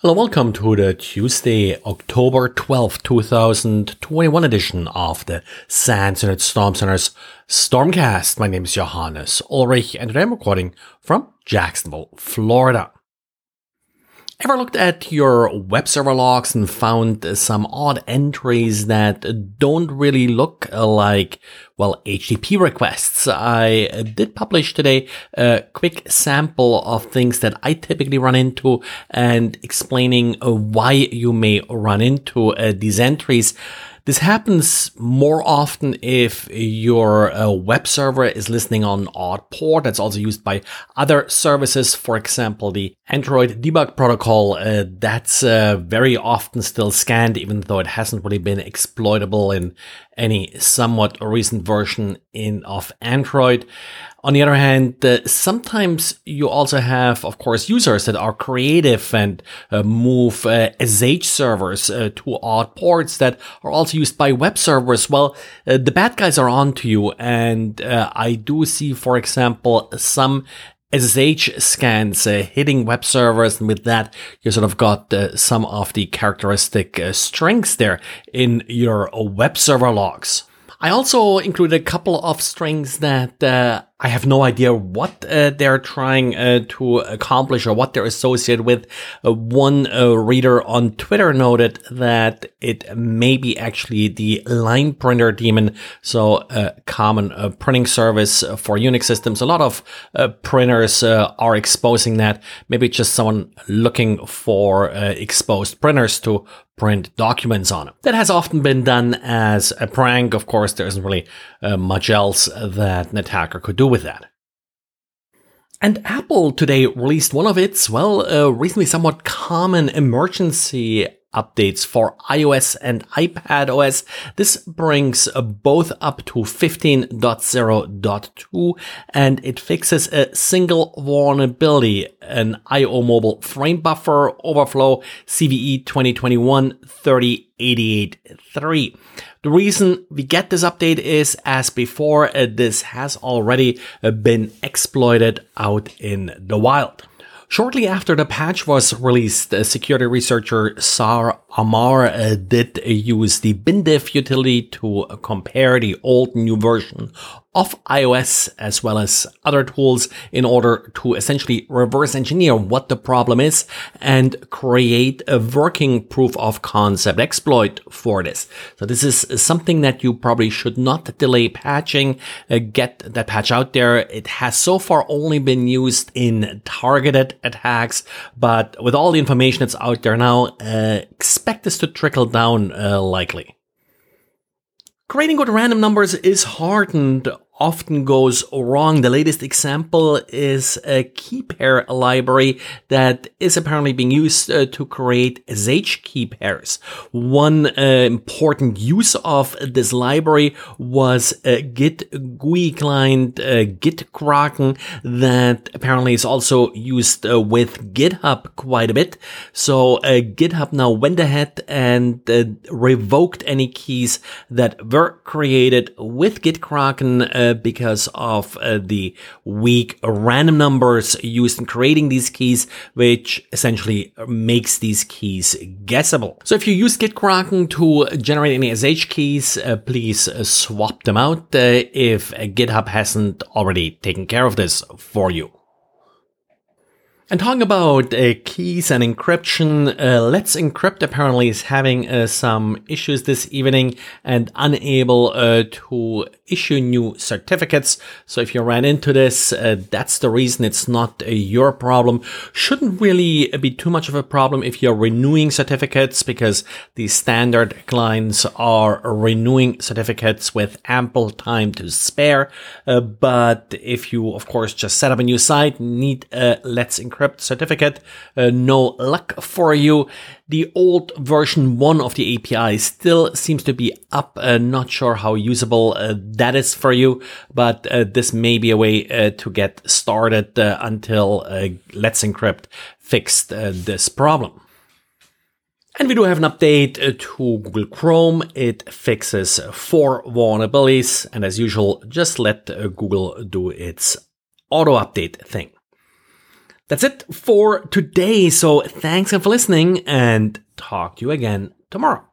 Hello, welcome to the Tuesday, October 12th, 2021 edition of the SANS Internet Storm Center's Stormcast. My name is Johannes Ulrich and today I'm recording from Jacksonville, Florida. Ever looked at your web server logs and found some odd entries that don't really look like, well, HTTP requests? I did publish today a quick sample of things that I typically run into and explaining why you may run into uh, these entries. This happens more often if your uh, web server is listening on odd port. That's also used by other services. For example, the Android debug protocol. Uh, that's uh, very often still scanned, even though it hasn't really been exploitable in any somewhat recent version in of Android. On the other hand, uh, sometimes you also have, of course, users that are creative and uh, move uh, SSH servers uh, to odd ports that are also used by web servers. Well, uh, the bad guys are on to you. And uh, I do see, for example, some SSH scans uh, hitting web servers, and with that, you sort of got uh, some of the characteristic uh, strengths there in your web server logs. I also included a couple of strings that uh, I have no idea what uh, they're trying uh, to accomplish or what they're associated with. Uh, one uh, reader on Twitter noted that it may be actually the line printer daemon, so a common uh, printing service for Unix systems. A lot of uh, printers are exposing that. Maybe just someone looking for exposed printers to print documents on them. That has often been done as a prank. Of course, there isn't really much else that an attacker could do with that. And Apple today released one of its, well, uh, recently somewhat common emergency updates for iOS and iPad OS. This brings uh, both up to 15.0.2 and it fixes a single vulnerability, an IO mobile frame buffer overflow CVE 2021 3. The reason we get this update is as before, uh, this has already uh, been exploited out in the wild. Shortly after the patch was released, security researcher Saar Amar uh, did use the bindiff utility to compare the old new version of iOS as well as other tools in order to essentially reverse engineer what the problem is and create a working proof of concept exploit for this. So this is something that you probably should not delay patching. Uh, get that patch out there. It has so far only been used in targeted attacks, but with all the information that's out there now, uh, expect this to trickle down uh, likely. Creating good random numbers is hard and often goes wrong. The latest example is a key pair library that is apparently being used uh, to create SSH key pairs. One uh, important use of this library was a Git GUI client, uh, GitKraken, that apparently is also used uh, with GitHub quite a bit. So uh, GitHub now went ahead and uh, revoked any keys that were created with Because of uh, the weak random numbers used in creating these keys, which essentially makes these keys guessable. So if you use GitKraken to generate any SSH keys, uh, please swap them out uh, if GitHub hasn't already taken care of this for you. And talking about uh, keys and encryption, uh, Let's Encrypt apparently is having uh, some issues this evening and unable uh, to issue new certificates. So if you ran into this, uh, that's the reason it's not uh, your problem. Shouldn't really be too much of a problem if you're renewing certificates because the standard clients are renewing certificates with ample time to spare. but if you, of course, just set up a new site, need a Let's Encrypt encrypt certificate. Uh, no luck for you. The old version 1 of the API still seems to be up. Uh, not sure how usable uh, that is for you, but uh, this may be a way uh, to get started uh, until Let's Encrypt fixed this problem. And we do have an update to Google Chrome. It fixes four vulnerabilities. And as usual, just let Google do its auto update thing. That's it for today. So thanks again for listening and talk to you again tomorrow.